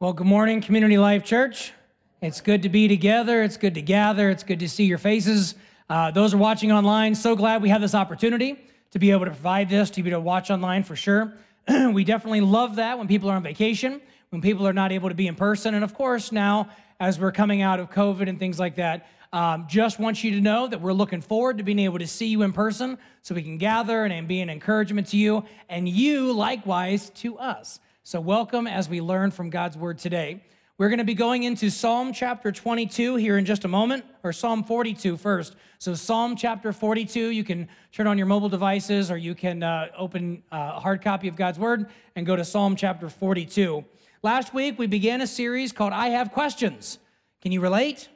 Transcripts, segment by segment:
Well, good morning, Community Life Church. It's good to be together. It's good to gather. It's good to see your faces. Uh, those are watching online, so glad we have this opportunity to be able to provide this, to be able to watch online for sure. we definitely love that when people are on vacation, when people are not able to be in person. And of course, now as we're coming out of COVID and things like that, um, just want you to know that we're looking forward to being able to see you in person so we can gather and, and be an encouragement to you, and you likewise to us. So, welcome as we learn from God's word today. We're going to be going into Psalm chapter 22 here in just a moment, or Psalm 42 first. So, Psalm chapter 42, you can turn on your mobile devices or you can uh, open uh, a hard copy of God's word and go to Psalm chapter 42. Last week, we began a series called I Have Questions. Can you relate?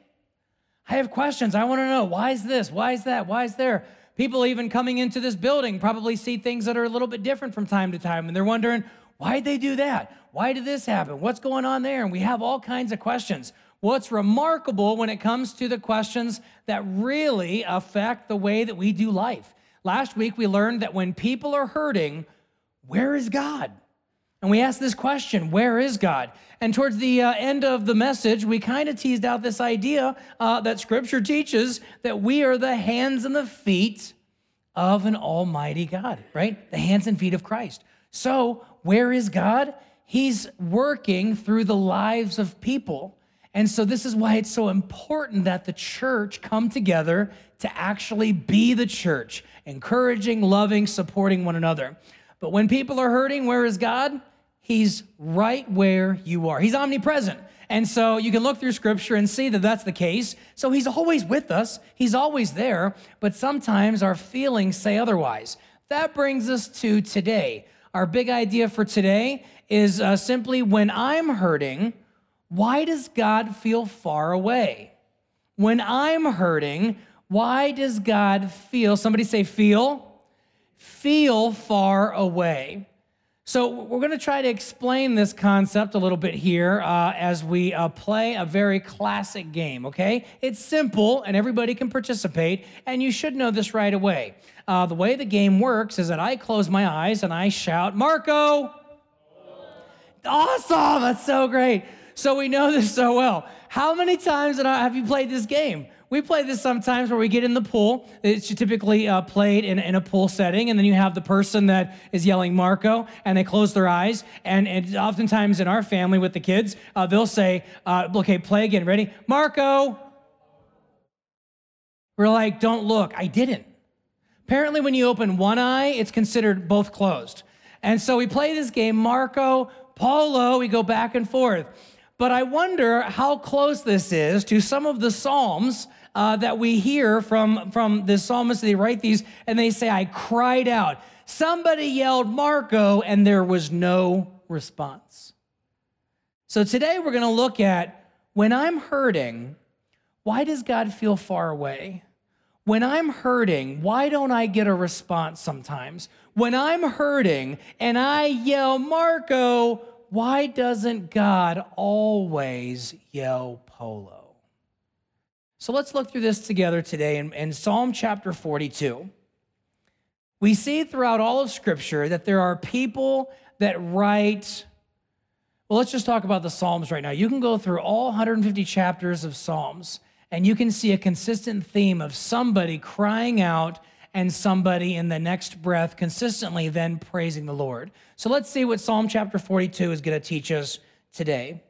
I have questions. I want to know why is this? Why is that? Why is there? People even coming into this building probably see things that are a little bit different from time to time, and they're wondering, Why'd they do that? Why did this happen? What's going on there? And we have all kinds of questions. What's remarkable when it comes to the questions that really affect the way that we do life? Last week, we learned that when people are hurting, where is God? And we asked this question, where is God? And towards the uh, end of the message, we kind of teased out this idea uh, that Scripture teaches that we are the hands and the feet of an almighty God, right? The hands and feet of Christ. So, where is God? He's working through the lives of people. And so, this is why it's so important that the church come together to actually be the church, encouraging, loving, supporting one another. But when people are hurting, where is God? He's right where you are. He's omnipresent. And so you can look through scripture and see that that's the case. So he's always with us, he's always there, but sometimes our feelings say otherwise. That brings us to today. Our big idea for today is uh, simply when I'm hurting, why does God feel far away? When I'm hurting, why does God feel, somebody say feel, feel far away? So, we're going to try to explain this concept a little bit here uh, as we uh, play a very classic game, okay? It's simple and everybody can participate, and you should know this right away. Uh, the way the game works is that I close my eyes and I shout, Marco! Awesome! That's so great. So, we know this so well. How many times have you played this game? We play this sometimes where we get in the pool. It's typically uh, played in, in a pool setting, and then you have the person that is yelling Marco, and they close their eyes. And, and oftentimes in our family with the kids, uh, they'll say, uh, okay, play again. Ready? Marco. We're like, don't look. I didn't. Apparently, when you open one eye, it's considered both closed. And so we play this game, Marco, Polo, we go back and forth. But I wonder how close this is to some of the Psalms uh, that we hear from, from the psalmists. They write these and they say, I cried out. Somebody yelled Marco, and there was no response. So today we're going to look at when I'm hurting, why does God feel far away? When I'm hurting, why don't I get a response sometimes? When I'm hurting and I yell, Marco, why doesn't God always yell polo? So let's look through this together today in, in, Psalm chapter 42. We see throughout all of Scripture that there are people that write. Well, let's just talk about the Psalms right now. You can go through all 150 chapters of Psalms, and you can see a consistent theme of somebody crying out and somebody in the next breath consistently then praising the Lord. So let's see what Psalm chapter 42 is going to teach us today.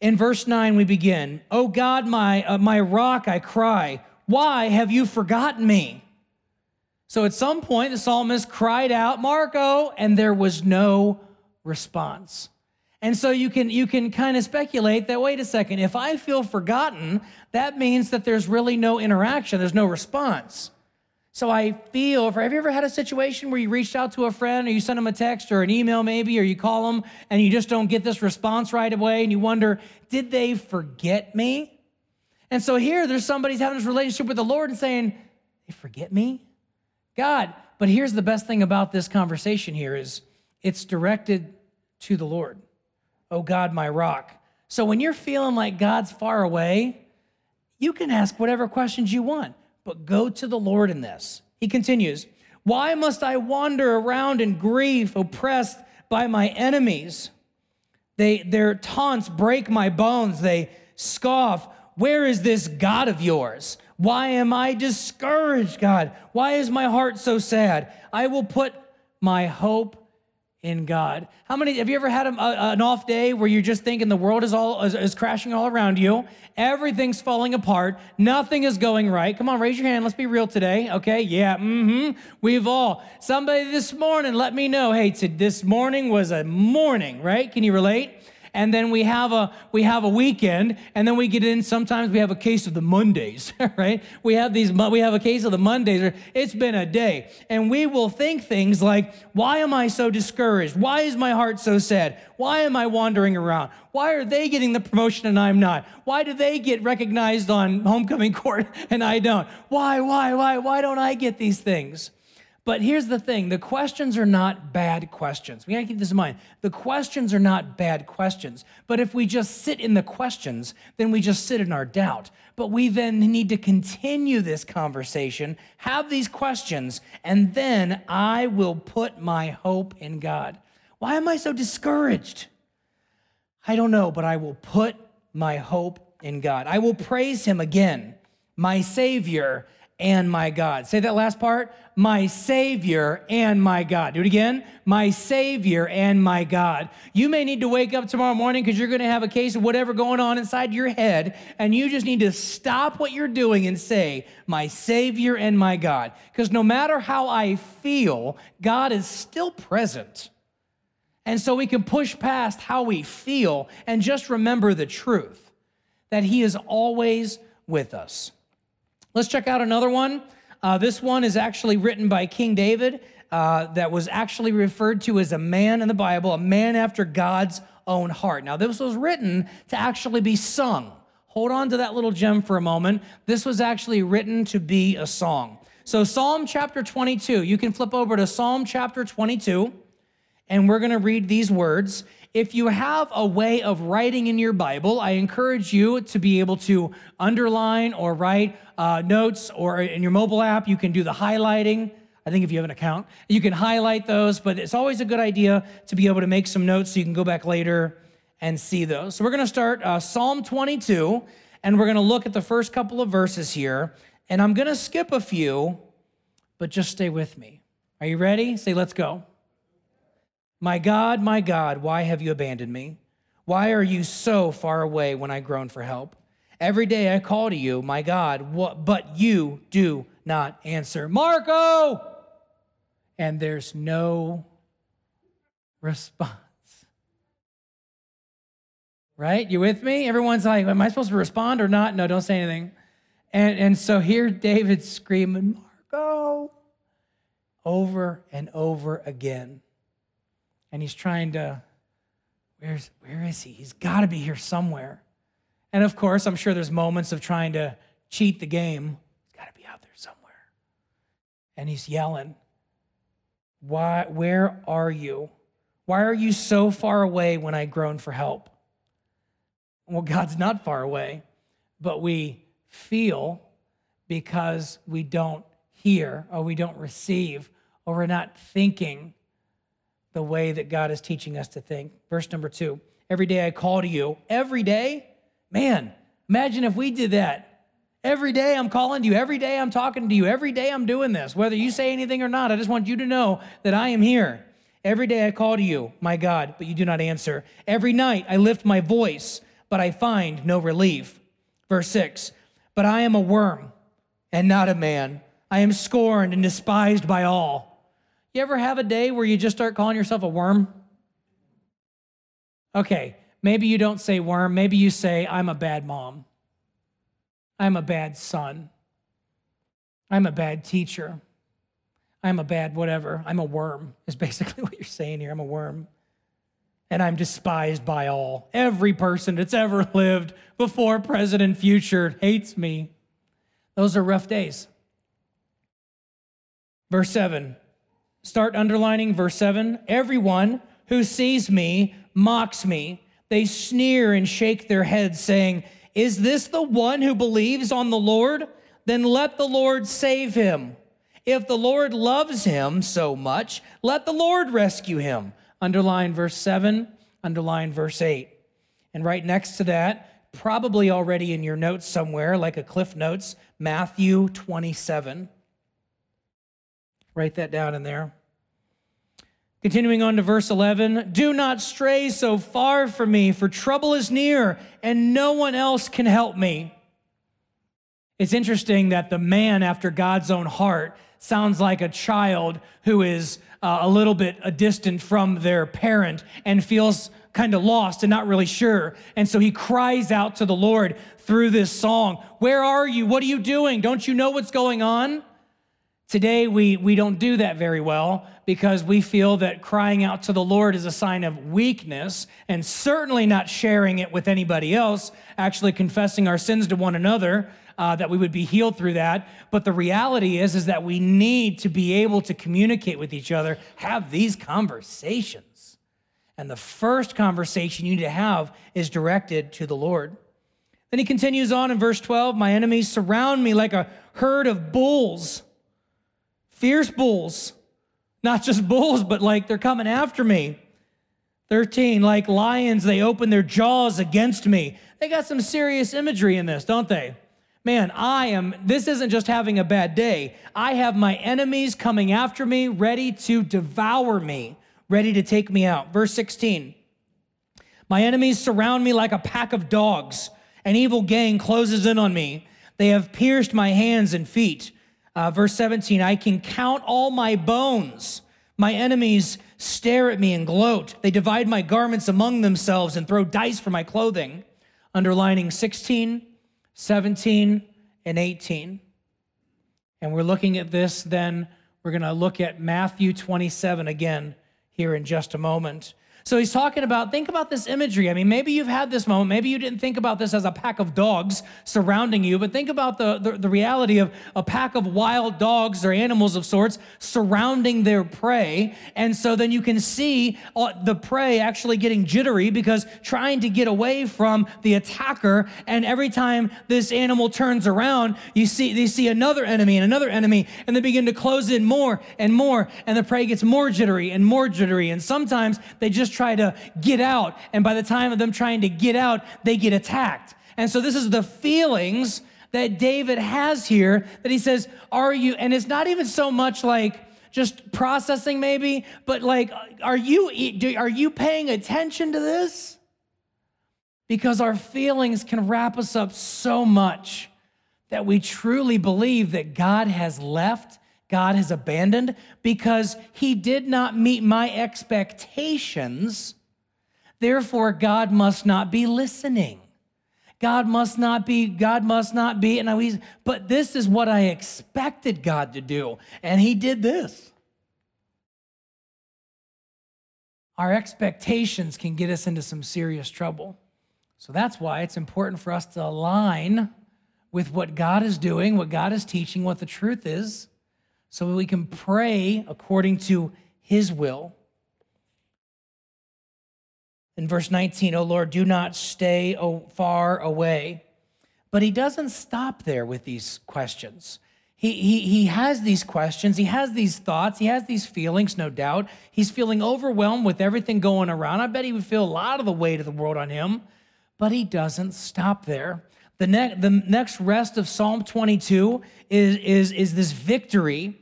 In verse 9, we begin, Oh God, my, uh, my rock, I cry, why have you forgotten me? So at some point, the psalmist cried out, Marco, and there was no response. And so you can you can kind of speculate that wait a second, if I feel forgotten, that means that there's really no interaction, there's no response. So I feel, for have you ever had a situation where you reached out to a friend or you send them a text or an email maybe, or you call them and you just don't get this response right away and you wonder, did they forget me? And so here there's somebody's having this relationship with the Lord and saying, they forget me? God, but here's the best thing about this conversation here is it's directed to the Lord. Oh God, my rock. So when you're feeling like God's far away, you can ask whatever questions you want, but go to the Lord in this. He continues, Why must I wander around in grief, oppressed by my enemies? They, their taunts break my bones. They scoff. Where is this God of yours? Why am I discouraged, God? Why is my heart so sad? I will put my hope in God. How many have you ever had a, a, an off day where you're just thinking the world is all is, is, crashing all around you, everything's falling apart, nothing is going right? Come on, raise your hand. Let's be real today. Okay, yeah, mm-hmm. We've all. Somebody this morning let me know. Hey, this morning was a morning, right? Can you relate? And then we have a we have a weekend and then we get in sometimes we have a case of the mondays right? We have these we have a case of the mondays it's been a day. And we will think things like why am i so discouraged? Why is my heart so sad? Why am i wandering around? Why are they getting the promotion and i'm not? Why do they get recognized on homecoming court and i don't? Why why why why don't i get these things but here's the thing the questions are not bad questions. We gotta keep this in mind. The questions are not bad questions. But if we just sit in the questions, then we just sit in our doubt. But we then need to continue this conversation, have these questions, and then I will put my hope in God. Why am I so discouraged? I don't know, but I will put my hope in God. I will praise Him again, my Savior and my God. Say that last part. My Savior and my God. Do it again. My Savior and my God. You may need to wake up tomorrow morning because you're going to have a case of whatever going on inside your head, and you just need to stop what you're doing and say, My Savior and my God. Because no matter how I feel, God is still present. And so we can push past how we feel and just remember the truth that He is always with us. Let's check out another one. Uh, this one is actually written by King David, uh, that was actually referred to as a man in the Bible, a man after God's own heart. Now, this was written to actually be sung. Hold on to that little gem for a moment. This was actually written to be a song. So, Psalm chapter 22, you can flip over to Psalm chapter 22, and we're going to read these words. If you have a way of writing in your Bible, I encourage you to be able to underline or write uh, notes, or in your mobile app, you can do the highlighting. I think if you have an account, you can highlight those, but it's always a good idea to be able to make some notes so you can go back later and see those. So we're going to start uh, Psalm 22, and we're going to look at the first couple of verses here. And I'm going to skip a few, but just stay with me. Are you ready? Say, let's go. My God, my God, why have you abandoned me? Why are you so far away when I groan for help? Every day I call to you, my God, what, but you do not answer. Marco! And there's no response. Right? You with me? Everyone's like, Am I supposed to respond or not? No, don't say anything. And, and so here David's screaming, Marco, over and over again and he's trying to where's where is he? He's got to be here somewhere. And of course i'm sure there's moments of trying to cheat the game. He's got to be out there somewhere. And he's yelling why where are you? Why are you so far away when i groan for help? Well god's not far away but we feel because we don't hear or we don't receive or we're not thinking the way that God is teaching us to think. Verse number two Every day I call to you. Every day? Man, imagine if we did that. Every day I'm calling to you. Every day I'm talking to you. Every day I'm doing this. Whether you say anything or not, I just want you to know that I am here. Every day I call to you, my God, but you do not answer. Every night I lift my voice, but I find no relief. Verse 6 But I am a worm and not a man. I am scorned and despised by all. You ever have a day where you just start calling yourself a worm? Okay, maybe you don't say worm. Maybe you say, I'm a bad mom. I'm a bad son. I'm a bad teacher. I'm a bad whatever. I'm a worm, is basically what you're saying here. I'm a worm. And I'm despised by all. Every person that's ever lived before, present, and future hates me. Those are rough days. Verse 7 Start underlining verse 7. Everyone who sees me mocks me. They sneer and shake their heads, saying, Is this the one who believes on the Lord? Then let the Lord save him. If the Lord loves him so much, let the Lord rescue him. Underline verse 7. underline verse 8. And right next to that, probably already in your notes somewhere, like a cliff notes, Matthew 27. Write that down in there. Continuing on to verse 11, do not stray so far from me, for trouble is near, and no one else can help me. It's interesting that the man after God's own heart sounds like a child who is uh, a little bit uh, distant from their parent and feels kind of lost and not really sure. And so he cries out to the Lord through this song Where are you? What are you doing? Don't you know what's going on? Today, we, we don't do that very well because we feel that crying out to the Lord is a sign of weakness and certainly not sharing it with anybody else, actually confessing our sins to one another, uh, that we would be healed through that. But the reality is, is that we need to be able to communicate with each other, have these conversations. And the first conversation you need to have is directed to the Lord. Then he continues on in verse 12 My enemies surround me like a herd of bulls fierce bulls, not just bulls, but like they're coming after me. 13, like lions, they open their jaws against me. They got some serious imagery in this, don't they? Man, I am, this isn't just having a bad day. I have my enemies coming after me, ready to devour me, ready to take me out. Verse 16, my enemies surround me like a pack of dogs. An evil gang closes in on me. They have pierced my hands and feet. Uh, verse 17, I can count all my bones. My enemies stare at me and gloat. They divide my garments among themselves and throw dice for my clothing. Underlining 16, 17, and 18. And we're looking at this, then we're going to look at Matthew 27 again here in just a moment. So he's talking about, think about this imagery. I mean, maybe you've had this moment. Maybe you didn't think about this as a pack of dogs surrounding you, but think about the, the, the, reality of a pack of wild dogs or animals of sorts surrounding their prey. And so then you can see uh, the prey actually getting jittery because trying to get away from the attacker. And every time this animal turns around, you see, they see another enemy and another enemy, and they begin to close in more and more. And the prey gets more jittery and more jittery. And sometimes they just just try to get out. And by the time of them trying to get out, they get attacked. And so this is the feelings that David has here that he says, Are you, and it's not even so much like, just processing maybe but like are you are you paying attention to this because our feelings can wrap us up so much that we truly believe that God has left God has abandoned because he did not meet my expectations. Therefore, God must not be listening. God must not be, God must not be, and he's, but this is what I expected God to do. And he did this. Our expectations can get us into some serious trouble. So that's why it's important for us to align with what God is doing, what God is teaching, what the truth is so we can pray according to his will. In verse 19, oh Lord, do not stay far away. But he doesn't stop there with these questions. He, he, he has these questions, he has these thoughts, he has these feelings, no doubt. He's feeling overwhelmed with everything going around. I bet he would feel a lot of the weight of the world on him, but he doesn't stop there. The, ne- the next rest of Psalm 22 is, is, is this victory.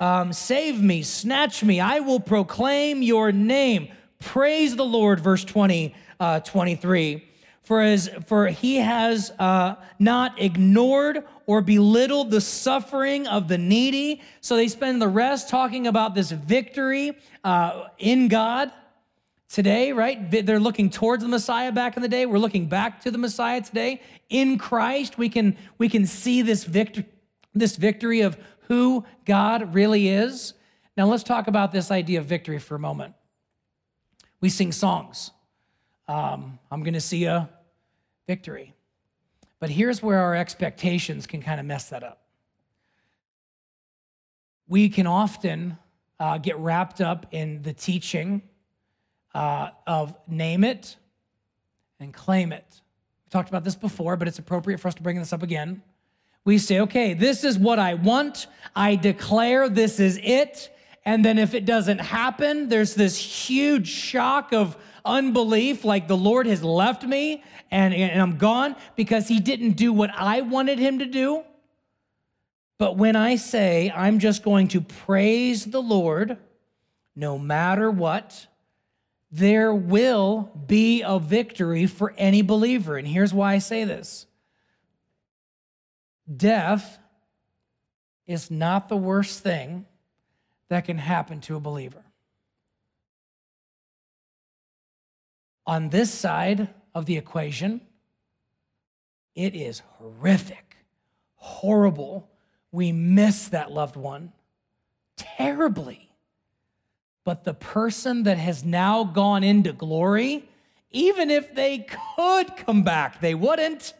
Um, Save me, snatch me, I will proclaim your name. Praise the Lord, verse 20, uh, 23. For, as, for he has uh, not ignored or belittled the suffering of the needy. So they spend the rest talking about this victory uh, in God today, right? They're looking towards the Messiah back in the day. We're looking back to the Messiah today. In Christ, we can, we can see this, victory this victory of who God really is. Now, let's talk about this idea of victory for a moment. We sing songs. Um, I'm going to see a victory. But here's where our expectations can kind of mess that up. We can often uh, get wrapped up in the teaching uh, of name it and claim it. We talked about this before, but it's appropriate for us to bring this up again. We say, okay, this is what I want. I declare this is it. And then if it doesn't happen, there's this huge shock of unbelief, like the Lord has left me and, and I'm gone because he didn't do what I wanted him to do. But when I say I'm just going to praise the Lord no matter what, there will be a victory for any believer. And here's why I say this death is not the worst thing that can happen to a believer. On this side of the equation, it is horrific, horrible. We miss that loved one terribly. But the person that has now gone into glory, even if they could come back, they wouldn't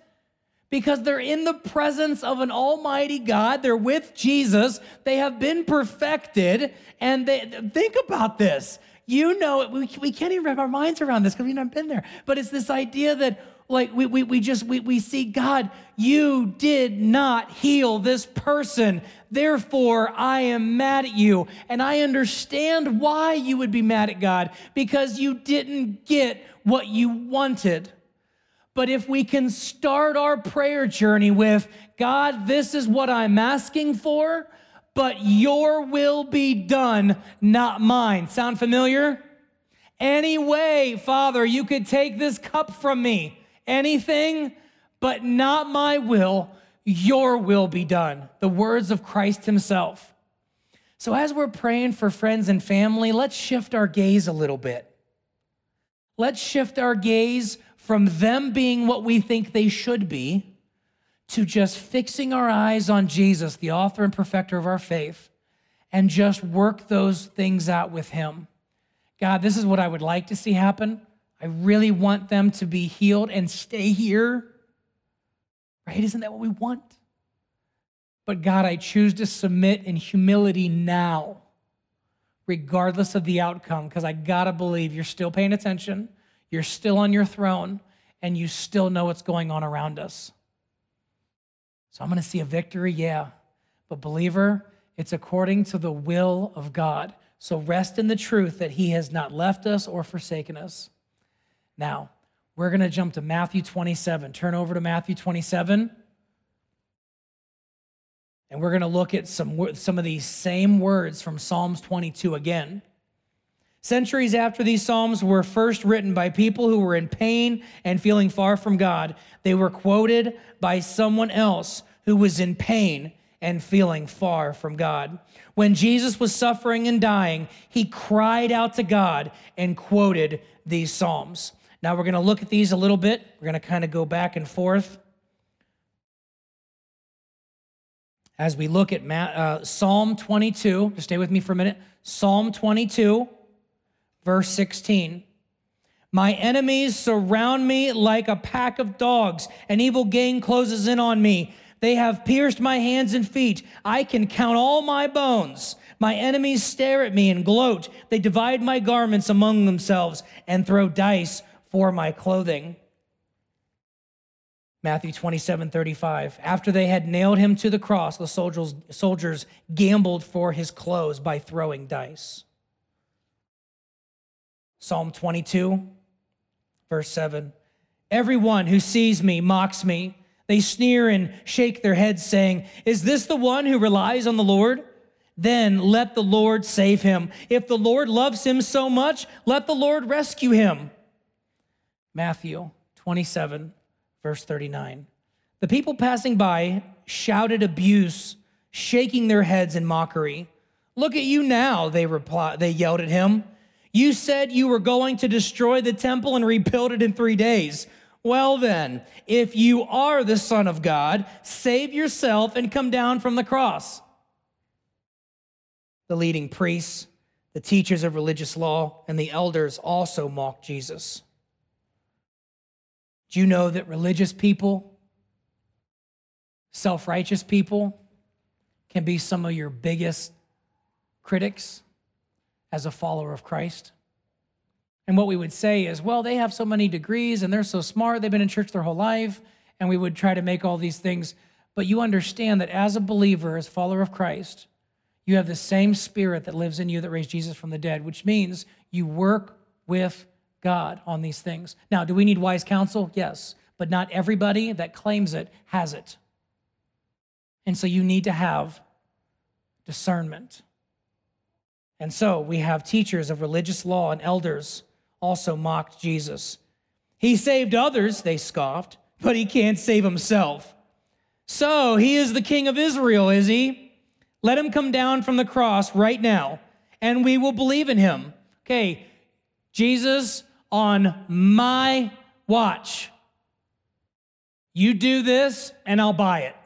because they're in the presence of an almighty God. They're with Jesus. They have been perfected. And they think about this. You know, we, we can't even wrap our minds around this because we've not been there. But it's this idea that like we, we, we just we, we see god you did not heal this person therefore i am mad at you and i understand why you would be mad at god because you didn't get what you wanted but if we can start our prayer journey with, God, this is what I'm asking for, but your will be done, not mine. Sound familiar? Any way, Father, you could take this cup from me, anything, but not my will, your will be done. The words of Christ Himself. So, as we're praying for friends and family, let's shift our gaze a little bit. Let's shift our gaze from them being what we think they should be to just fixing our eyes on Jesus, the author and perfecter of our faith, and just work those things out with Him. God, this is what I would like to see happen. I really want them to be healed and stay here. Right? Isn't that what we want? But God, I choose to submit in humility now, regardless of the outcome, because I gotta believe you're still paying attention you're still on your throne, and you still know what's going on around us. So I'm going to see a victory, yeah. But, believer, it's according to the will of God. So rest in the truth that He has not left us or forsaken us. Now, we're going to jump to Matthew 27. Turn over to Matthew 27. And we're going to look at some, some of these same words from Psalms 22 again. Centuries after these Psalms were first written by people who were in pain and feeling far from God, they were quoted by someone else who was in pain and feeling far from God. When Jesus was suffering and dying, he cried out to God and quoted these Psalms. Now we're going to look at these a little bit. We're going to kind of go back and forth. As we look at uh, Psalm 22, just stay with me for a minute. Psalm 22 Verse 16 My enemies surround me like a pack of dogs. An evil gang closes in on me. They have pierced my hands and feet. I can count all my bones. My enemies stare at me and gloat. They divide my garments among themselves and throw dice for my clothing. Matthew 27 35. After they had nailed him to the cross, the soldiers, soldiers gambled for his clothes by throwing dice. Psalm 22, verse 7. Everyone who sees me mocks me. They sneer and shake their heads, saying, Is this the one who relies on the Lord? Then let the Lord save him. If the Lord loves him so much, let the Lord rescue him. Matthew 27, verse 39. The people passing by shouted abuse, shaking their heads in mockery. Look at you now, they replied, they yelled at him. You said you were going to destroy the temple and rebuild it in three days. Well, then, if you are the Son of God, save yourself and come down from the cross. The leading priests, the teachers of religious law, and the elders also mocked Jesus. Do you know that religious people, self righteous people, can be some of your biggest critics? as a follower of Christ. And what we would say is, well, they have so many degrees and they're so smart, they've been in church their whole life, and we would try to make all these things. But you understand that as a believer, as follower of Christ, You have the same spirit that lives in you that raised Jesus from the dead, which means you work with God on these things. Now, do we need wise counsel? Yes, but not everybody that claims it has it. And so you need to have discernment. And so we have teachers of religious law and elders also mocked Jesus. He saved others, they scoffed, but he can't save himself. So he is the king of Israel, is he? Let him come down from the cross right now, and we will believe in him. Okay, Jesus on my watch. You do this, and I'll buy it.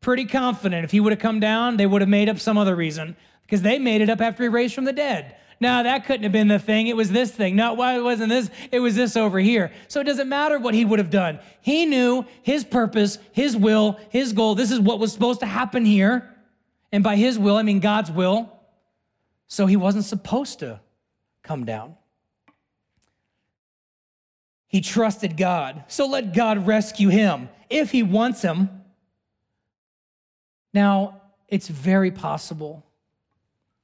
Pretty confident if he would have come down, they would have made up some other reason because they made it up after he raised from the dead. No, that couldn't have been the thing. It was this thing. No, why it wasn't this? It was this over here. So it doesn't matter what he would have done. He knew his purpose, his will, his goal. This is what was supposed to happen here. And by his will, I mean God's will. So he wasn't supposed to come down. He trusted God. So let God rescue him if he wants him. Now, it's very possible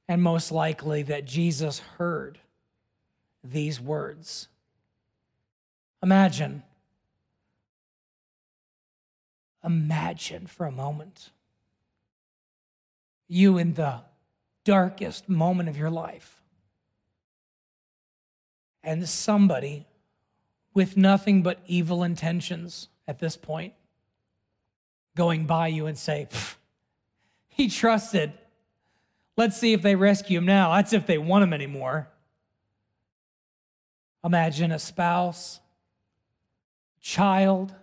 and most likely that Jesus heard these words. Imagine, imagine for a moment you in the darkest moment of your life and somebody with nothing but evil intentions at this point going by you and say, He trusted Let's see if they rescue him now. That's if they want him anymore. Imagine a spouse, child,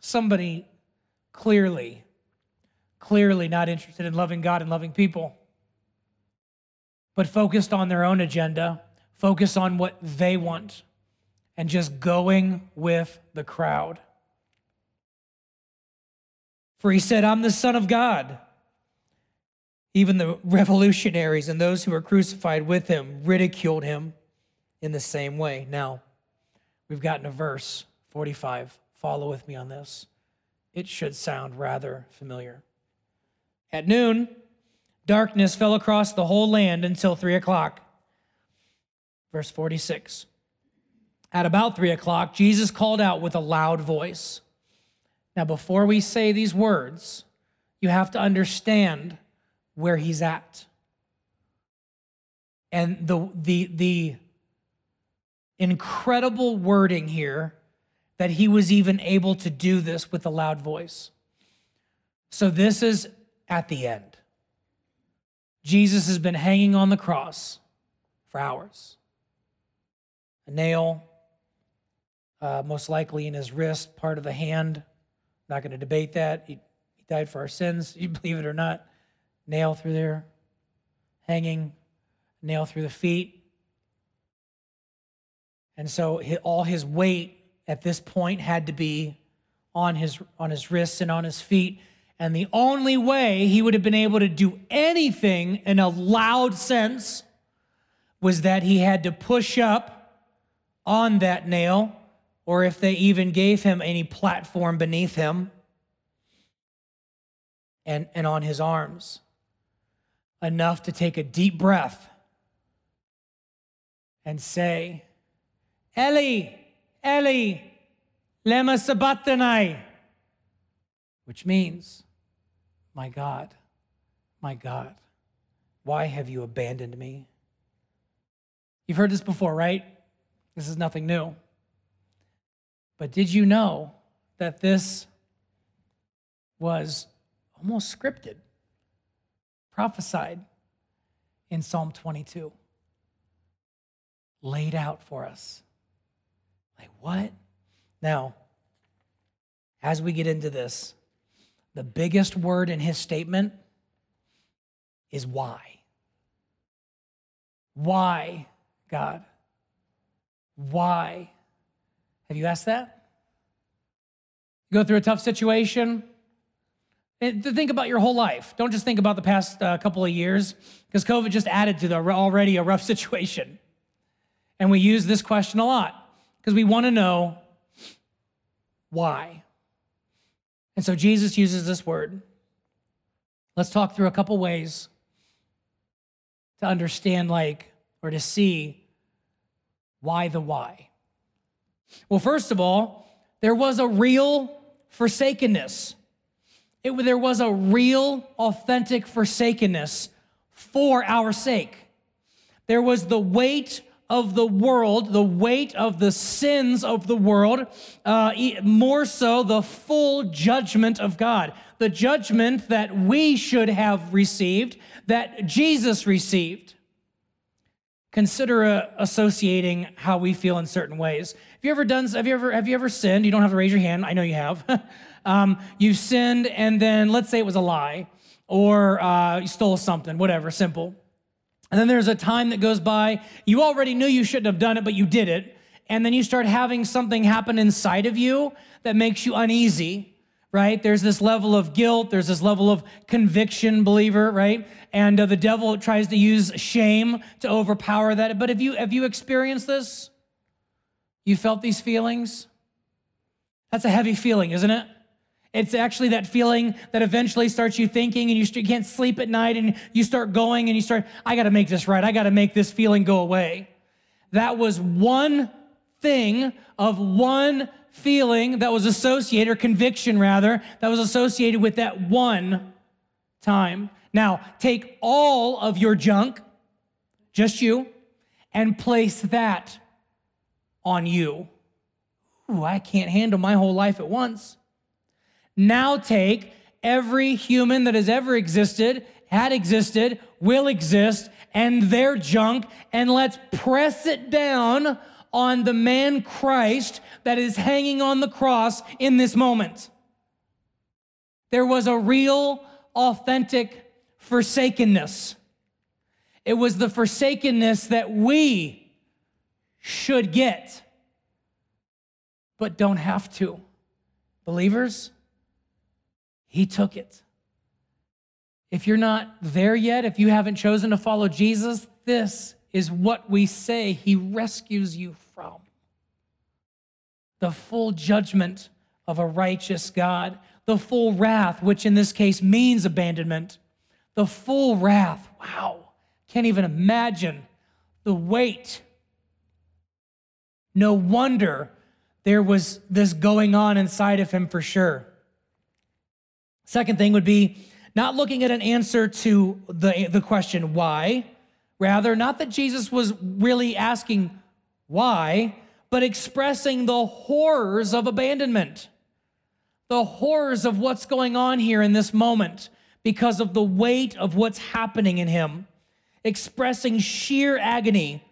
somebody clearly, clearly not interested in loving God and loving people, but focused on their own agenda, focused on what they want, and just going with the crowd. For he said, I'm the Son of God. Even the revolutionaries and those who were crucified with him ridiculed him in the same way. Now, we've gotten a verse 45. Follow with me on this. It should sound rather familiar. At noon, darkness fell across the whole land until three o'clock. Verse 46. At about three o'clock, Jesus called out with a loud voice. Now, before we say these words, you have to understand where he's at. And the, the, the incredible wording here that he was even able to do this with a loud voice. So, this is at the end. Jesus has been hanging on the cross for hours. A nail, uh, most likely in his wrist, part of the hand not going to debate that. He, he died for our sins, you believe it or not. Nail through there, hanging, nail through the feet. And so all his weight at this point had to be on his, on his wrists and on his feet. And the only way he would have been able to do anything in a loud sense was that he had to push up on that nail or if they even gave him any platform beneath him and, and on his arms, enough to take a deep breath and say, Eli, Eli, lema sabachthani, which means, my God, my God, why have you abandoned me? You've heard this before, right? This is nothing new. But did you know that this was almost scripted, prophesied in Psalm 22, laid out for us? Like, what? Now, as we get into this, the biggest word in his statement is why. Why, God? Why? Have you asked that? You go through a tough situation? And think about your whole life. Don't just think about the past uh, couple of years, because COVID just added to the already a rough situation. And we use this question a lot because we want to know why. And so Jesus uses this word. Let's talk through a couple ways to understand, like, or to see why the why. Well, first of all, there was a real forsakenness. It, there was a real, authentic forsakenness for our sake. There was the weight of the world, the weight of the sins of the world, uh, more so the full judgment of God, the judgment that we should have received, that Jesus received. Consider uh, associating how we feel in certain ways. Have you ever done? Have you ever? Have you ever sinned? You don't have to raise your hand. I know you have. um, you've sinned, and then let's say it was a lie, or uh, you stole something, whatever, simple and then there's a time that goes by, you already knew you shouldn't have done it, but you did it. And then you start having something happen inside of you that makes you uneasy, right? There's this level of guilt, there's this level of conviction, believer, right? And uh, the devil tries to use shame to overpower that. But have you have you experienced this? You felt these feelings? That's a heavy feeling, isn't it? It's actually that feeling that eventually starts you thinking and you can't sleep at night and you start going and you start, I got to make this right. I got to make this feeling go away. That was one thing of one feeling that was associated, or conviction rather, that was associated with that one time. Now, take all of your junk, just you, and place that on you. Ooh, I can't handle my whole life at once. Now take every human that has ever existed, had existed, will exist, and their junk, and let's press it down on the man Christ that is hanging on the cross in this moment. There was a real, authentic forsakenness. It was the forsakenness that we should get, but don't have to. Believers, he took it. If you're not there yet, if you haven't chosen to follow Jesus, this is what we say He rescues you from the full judgment of a righteous God, the full wrath, which in this case means abandonment, the full wrath. Wow, can't even imagine the weight. No wonder there was this going on inside of him for sure. Second thing would be not looking at an answer to the, the question why, rather, not that Jesus was really asking why, but expressing the horrors of abandonment, the horrors of what's going on here in this moment because of the weight of what's happening in him, expressing sheer agony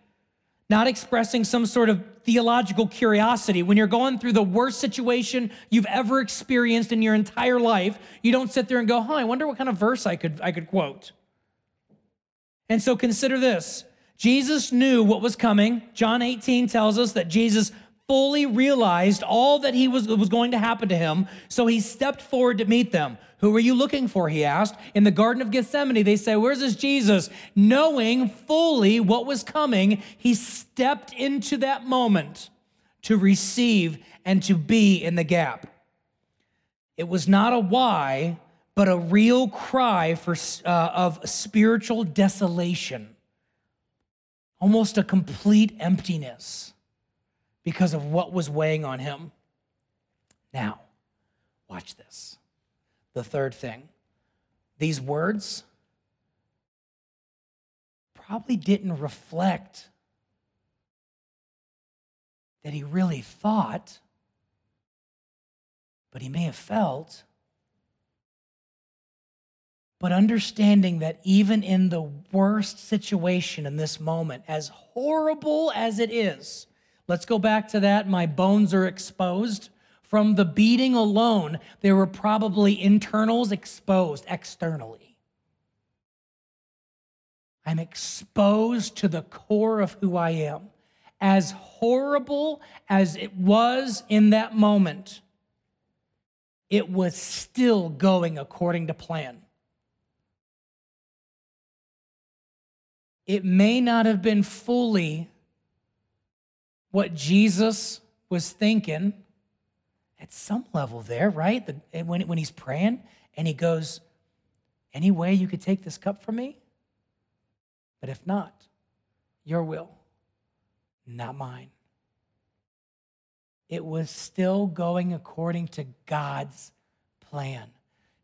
not expressing some sort of theological curiosity. When you're going through the worst situation you've ever experienced in your entire life, you don't sit there and go, huh, I wonder what kind of verse I could, I could quote. And so consider this Jesus knew what was coming. John 18 tells us that Jesus fully realized all that he was, was going to happen to him, so he stepped forward to meet them. Who are you looking for? He asked. In the Garden of Gethsemane, they say, Where's this Jesus? Knowing fully what was coming, he stepped into that moment to receive and to be in the gap. It was not a why, but a real cry for, uh, of spiritual desolation, almost a complete emptiness because of what was weighing on him. Now, watch this. The third thing these words probably didn't reflect that he really thought, but he may have felt. But understanding that even in the worst situation in this moment, as horrible as it is, Let's go back to that. My bones are exposed. From the beating alone, there were probably internals exposed externally. I'm exposed to the core of who I am. As horrible as it was in that moment, it was still going according to plan. It may not have been fully what Jesus was thinking at some level there, right? The, when, when he's praying and he goes, Any way you could take this cup from me? But if not, your will, not mine. It was still going according to God's plan.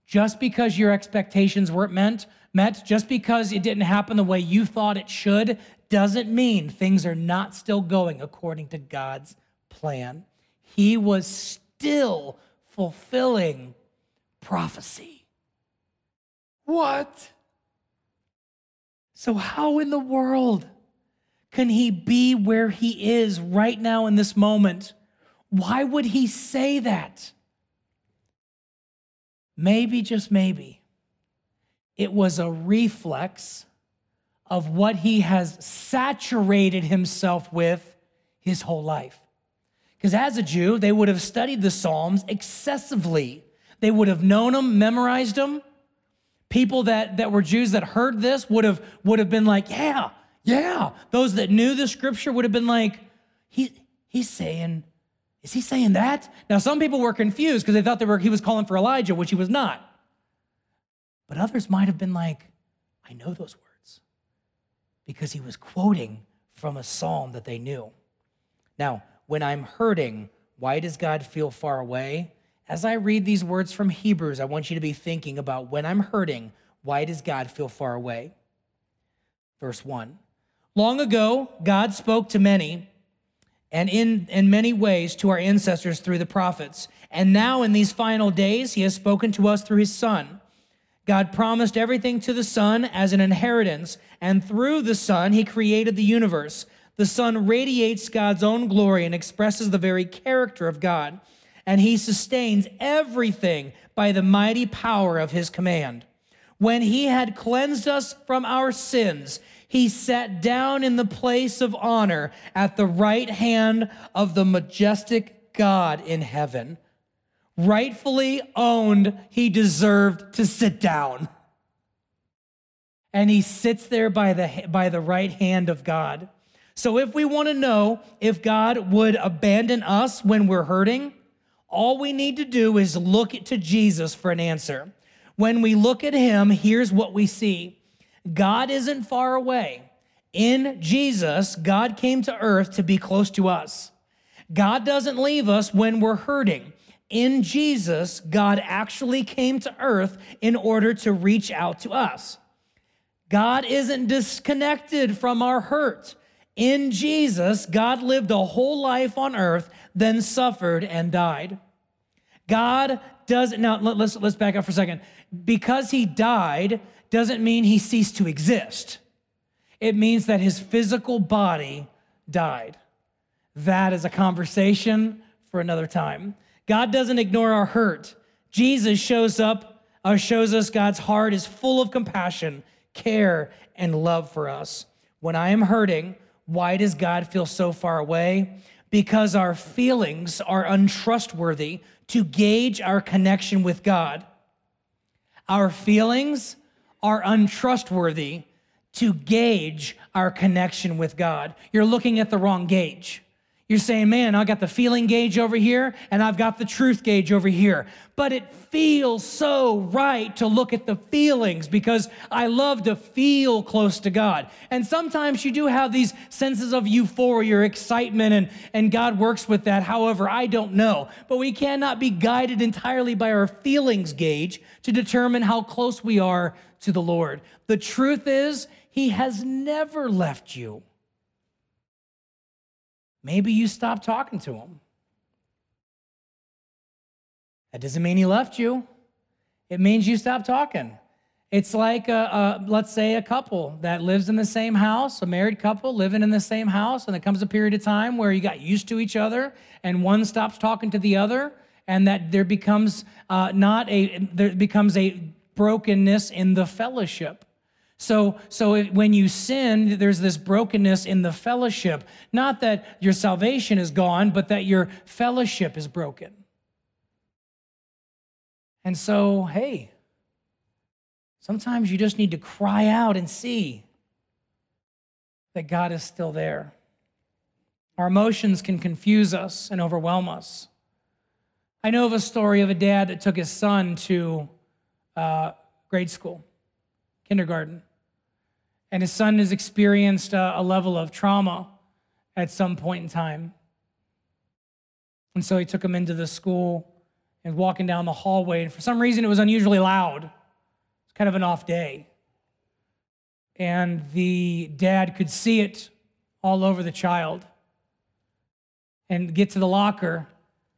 Just because your expectations weren't meant, met, just because it didn't happen the way you thought it should, doesn't mean things are not still going according to God's plan. He was still fulfilling prophecy. What? So, how in the world can he be where he is right now in this moment? Why would he say that? Maybe, just maybe, it was a reflex of what he has saturated himself with his whole life. Because as a Jew, they would have studied the Psalms excessively. They would have known them, memorized them. People that, that were Jews that heard this would have, would have been like, yeah, yeah. Those that knew the scripture would have been like, he, he's saying, is he saying that? Now, some people were confused because they thought they were, he was calling for Elijah, which he was not. But others might have been like, I know those words because he was quoting from a psalm that they knew. Now, when I'm hurting, why does God feel far away? As I read these words from Hebrews, I want you to be thinking about when I'm hurting, why does God feel far away? Verse 1 Long ago, God spoke to many and in, in many ways to our ancestors through the prophets. And now, in these final days, he has spoken to us through his Son. God promised everything to the Son as an inheritance, and through the Son, he created the universe. The Son radiates God's own glory and expresses the very character of God, and He sustains everything by the mighty power of His command. When He had cleansed us from our sins, He sat down in the place of honor at the right hand of the majestic God in heaven. Rightfully owned, He deserved to sit down. And He sits there by the, by the right hand of God. So, if we want to know if God would abandon us when we're hurting, all we need to do is look to Jesus for an answer. When we look at him, here's what we see God isn't far away. In Jesus, God came to earth to be close to us. God doesn't leave us when we're hurting. In Jesus, God actually came to earth in order to reach out to us. God isn't disconnected from our hurt. In Jesus, God lived a whole life on earth, then suffered and died. God does now let's let's back up for a second. Because he died doesn't mean he ceased to exist. It means that his physical body died. That is a conversation for another time. God doesn't ignore our hurt. Jesus shows up uh, shows us God's heart is full of compassion, care, and love for us. When I am hurting, why does God feel so far away? Because our feelings are untrustworthy to gauge our connection with God. Our feelings are untrustworthy to gauge our connection with God. You're looking at the wrong gauge. You're saying, man, I got the feeling gauge over here and I've got the truth gauge over here. But it feels so right to look at the feelings because I love to feel close to God. And sometimes you do have these senses of euphoria, excitement, and, and God works with that. However, I don't know. But we cannot be guided entirely by our feelings gauge to determine how close we are to the Lord. The truth is, He has never left you. Maybe you stopped talking to him. That doesn't mean he left you. It means you stopped talking. It's like, a, a, let's say, a couple that lives in the same house, a married couple living in the same house, and there comes a period of time where you got used to each other, and one stops talking to the other, and that there becomes uh, not a there becomes a brokenness in the fellowship. So, so when you sin, there's this brokenness in the fellowship. Not that your salvation is gone, but that your fellowship is broken. And so, hey, sometimes you just need to cry out and see that God is still there. Our emotions can confuse us and overwhelm us. I know of a story of a dad that took his son to uh, grade school, kindergarten, and his son has experienced a, a level of trauma at some point in time. And so he took him into the school and walking down the hallway, and for some reason it was unusually loud. It's kind of an off day. And the dad could see it all over the child and get to the locker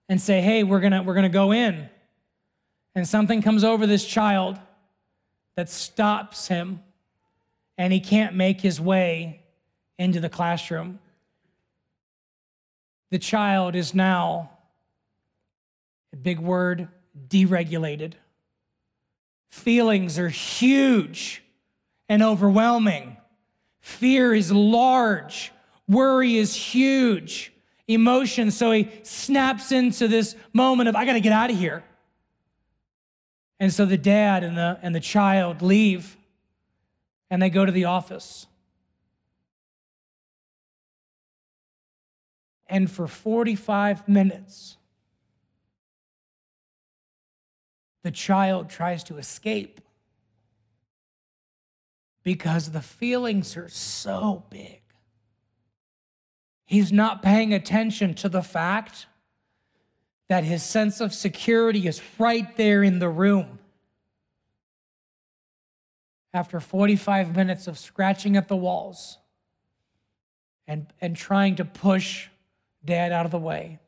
and say, hey, we're gonna, we're gonna go in. And something comes over this child that stops him, and he can't make his way into the classroom. The child is now, a big word, deregulated. Feelings are huge and overwhelming. Fear is large. Worry is huge emotion. So he snaps into this moment of, I got to get out of here. And so the dad and the, and the child leave and they go to the office. And for 45 minutes, the child tries to escape because the feelings are so big. He's not paying attention to the fact that his sense of security is right there in the room. After 45 minutes of scratching at the walls and, and trying to push dad out of the way,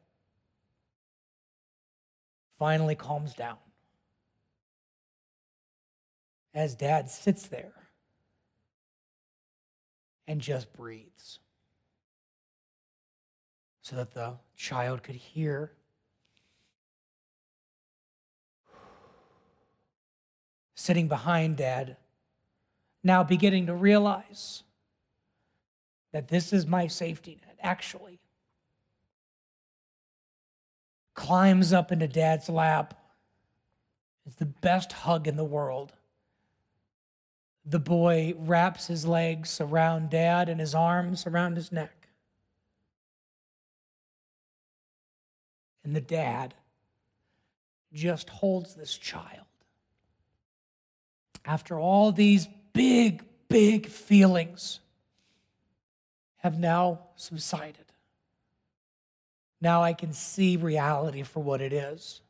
finally calms down. As dad sits there and just breathes so that the child could hear. Sitting behind dad, now beginning to realize that this is my safety net, actually. Climbs up into dad's lap. It's the best hug in the world. The boy wraps his legs around dad and his arms around his neck. And the dad just holds this child. After all these big, big feelings have now subsided, now I can see reality for what it is.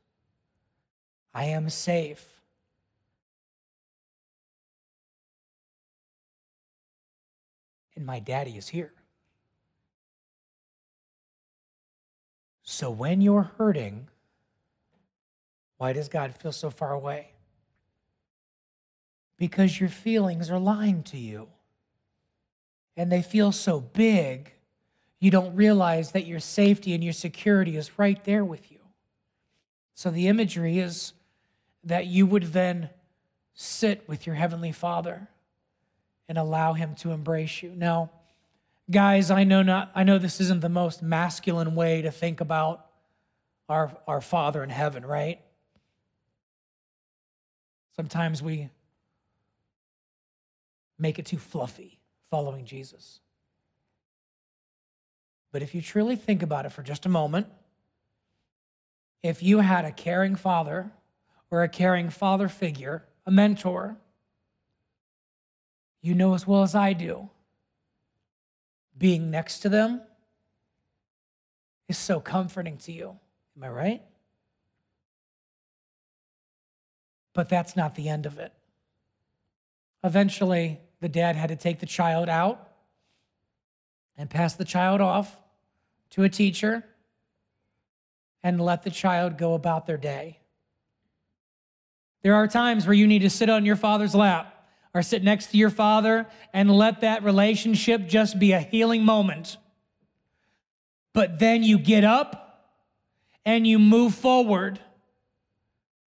I am safe. And my daddy is here. So when you're hurting, why does God feel so far away? Because your feelings are lying to you. And they feel so big, you don't realize that your safety and your security is right there with you. So the imagery is that you would then sit with your Heavenly Father and allow Him to embrace you. Now, Guys, I know not I know this isn't the most masculine way to think about our, our Father in heaven, right? Sometimes we make it too fluffy following Jesus. But if you truly think about it for just a moment, if you had a caring father or a caring father figure, a mentor, you know as well as I do being next to them is so comforting to you. Am I right? But that's not the end of it. Eventually, the dad had to take the child out and pass the child off to a teacher and let the child go about their day. There are times where you need to sit on your father's lap or sit next to your father and let that relationship just be a healing moment. But then you get up and you move forward,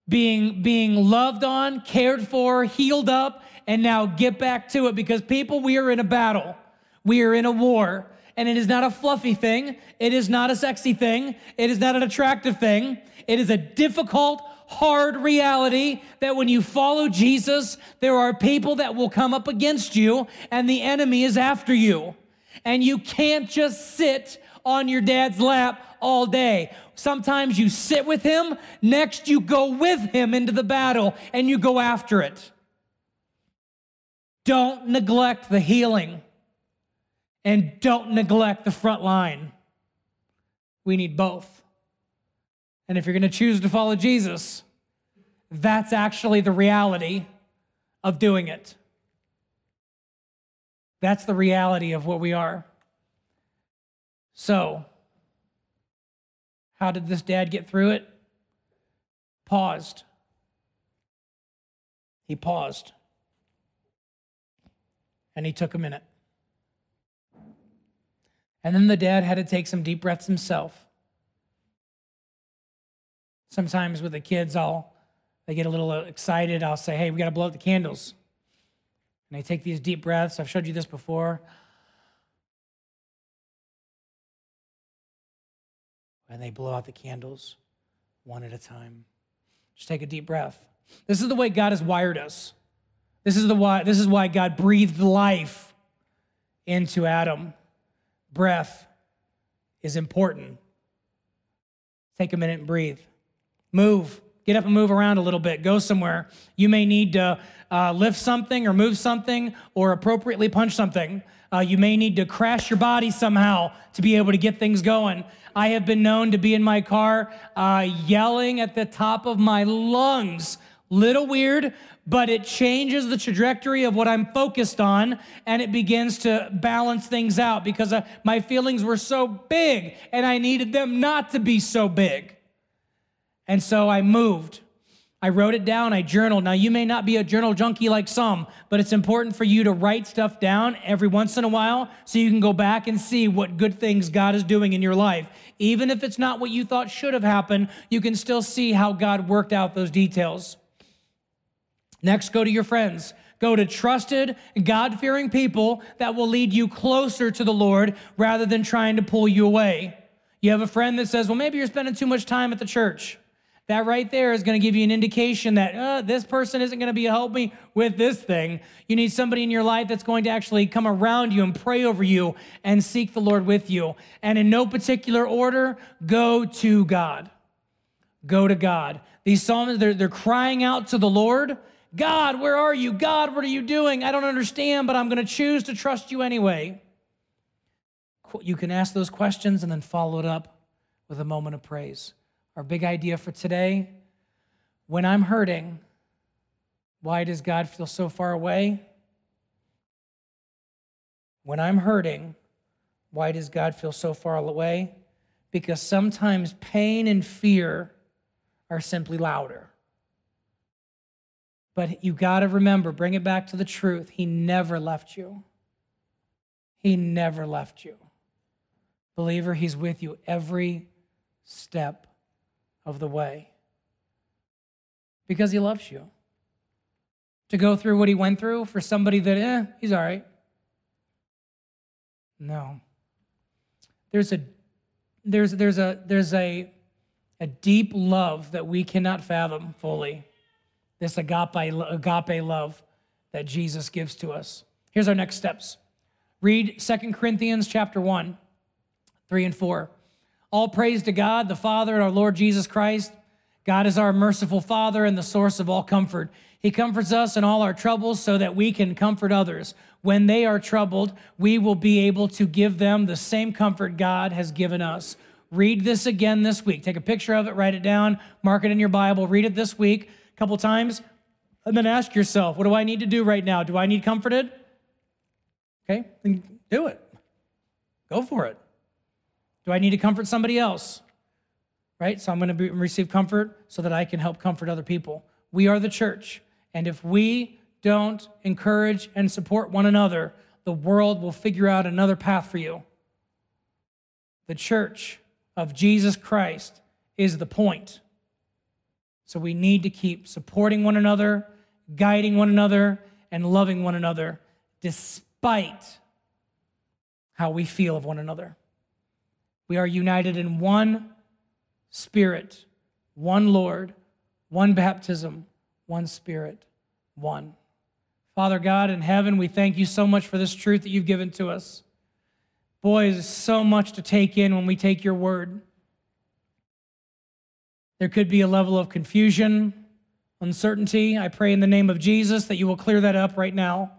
being, being loved on, cared for, healed up, and now get back to it because people, we are in a battle. We are in a war. And it is not a fluffy thing. It is not a sexy thing. It is not an attractive thing. It is a difficult, hard reality that when you follow Jesus, there are people that will come up against you and the enemy is after you. And you can't just sit on your dad's lap all day. Sometimes you sit with him, next, you go with him into the battle and you go after it. Don't neglect the healing and don't neglect the front line. We need both. And if you're going to choose to follow Jesus, that's actually the reality of doing it. That's the reality of what we are. So, how did this dad get through it? Paused. He paused. And he took a minute. And then the dad had to take some deep breaths himself. Sometimes with the kids, I'll they get a little excited. I'll say, "Hey, we got to blow out the candles." And they take these deep breaths. I've showed you this before. And they blow out the candles one at a time. Just take a deep breath. This is the way God has wired us. This is the why this is why God breathed life into Adam. Breath is important. Take a minute and breathe. Move. Get up and move around a little bit. Go somewhere. You may need to uh, lift something or move something or appropriately punch something. Uh, you may need to crash your body somehow to be able to get things going. I have been known to be in my car uh, yelling at the top of my lungs. Little weird, but it changes the trajectory of what I'm focused on and it begins to balance things out because uh, my feelings were so big and I needed them not to be so big. And so I moved. I wrote it down, I journaled. Now, you may not be a journal junkie like some, but it's important for you to write stuff down every once in a while so you can go back and see what good things God is doing in your life. Even if it's not what you thought should have happened, you can still see how God worked out those details. Next, go to your friends. Go to trusted, God fearing people that will lead you closer to the Lord rather than trying to pull you away. You have a friend that says, Well, maybe you're spending too much time at the church. That right there is going to give you an indication that uh, this person isn't going to be help me with this thing. You need somebody in your life that's going to actually come around you and pray over you and seek the Lord with you. And in no particular order, go to God. Go to God. These psalms, they're, they're crying out to the Lord God, where are you? God, what are you doing? I don't understand, but I'm going to choose to trust you anyway. You can ask those questions and then follow it up with a moment of praise. Our big idea for today when I'm hurting, why does God feel so far away? When I'm hurting, why does God feel so far away? Because sometimes pain and fear are simply louder. But you got to remember, bring it back to the truth. He never left you. He never left you. Believer, He's with you every step of the way because He loves you. To go through what He went through for somebody that, eh, He's all right. No. There's a there's there's a there's a a deep love that we cannot fathom fully this agape, agape love that Jesus gives to us. Here's our next steps. Read Second Corinthians chapter 1, 3 and 4. All praise to God, the Father and our Lord Jesus Christ. God is our merciful Father and the source of all comfort. He comforts us in all our troubles so that we can comfort others. When they are troubled, we will be able to give them the same comfort God has given us. Read this again this week. Take a picture of it, write it down, mark it in your Bible, read it this week a couple times, and then ask yourself, what do I need to do right now? Do I need comforted? Okay, then do it. Go for it. Do I need to comfort somebody else? Right? So I'm going to receive comfort so that I can help comfort other people. We are the church. And if we don't encourage and support one another, the world will figure out another path for you. The church of Jesus Christ is the point. So we need to keep supporting one another, guiding one another, and loving one another despite how we feel of one another. We are united in one spirit, one Lord, one baptism, one spirit, one. Father God in heaven, we thank you so much for this truth that you've given to us. Boy, there's so much to take in when we take your word. There could be a level of confusion, uncertainty. I pray in the name of Jesus that you will clear that up right now,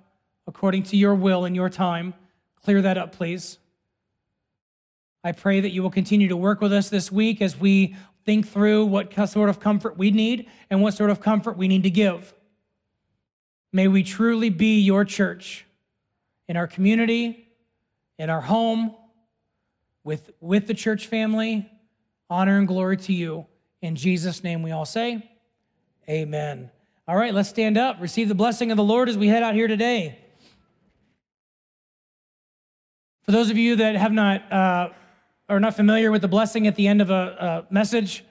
according to your will and your time. Clear that up, please. I pray that you will continue to work with us this week as we think through what sort of comfort we need and what sort of comfort we need to give. May we truly be your church in our community, in our home, with, with the church family. Honor and glory to you. In Jesus' name we all say, Amen. All right, let's stand up, receive the blessing of the Lord as we head out here today. For those of you that have not uh, are not familiar with the blessing at the end of a, a message,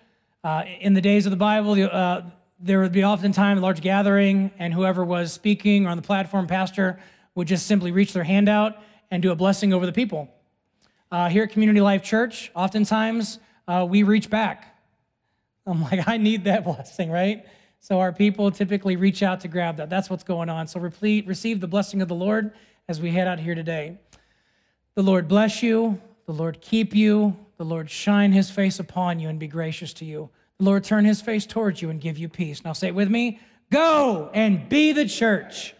uh, in the days of the Bible, uh, there would be oftentimes a large gathering, and whoever was speaking or on the platform, pastor, would just simply reach their hand out and do a blessing over the people. Uh, here at Community Life Church, oftentimes uh, we reach back I'm like, I need that blessing, right? So our people typically reach out to grab that. That's what's going on. So repeat, receive the blessing of the Lord as we head out here today. The Lord bless you. The Lord keep you. The Lord shine his face upon you and be gracious to you. The Lord turn his face towards you and give you peace. Now say it with me. Go and be the church.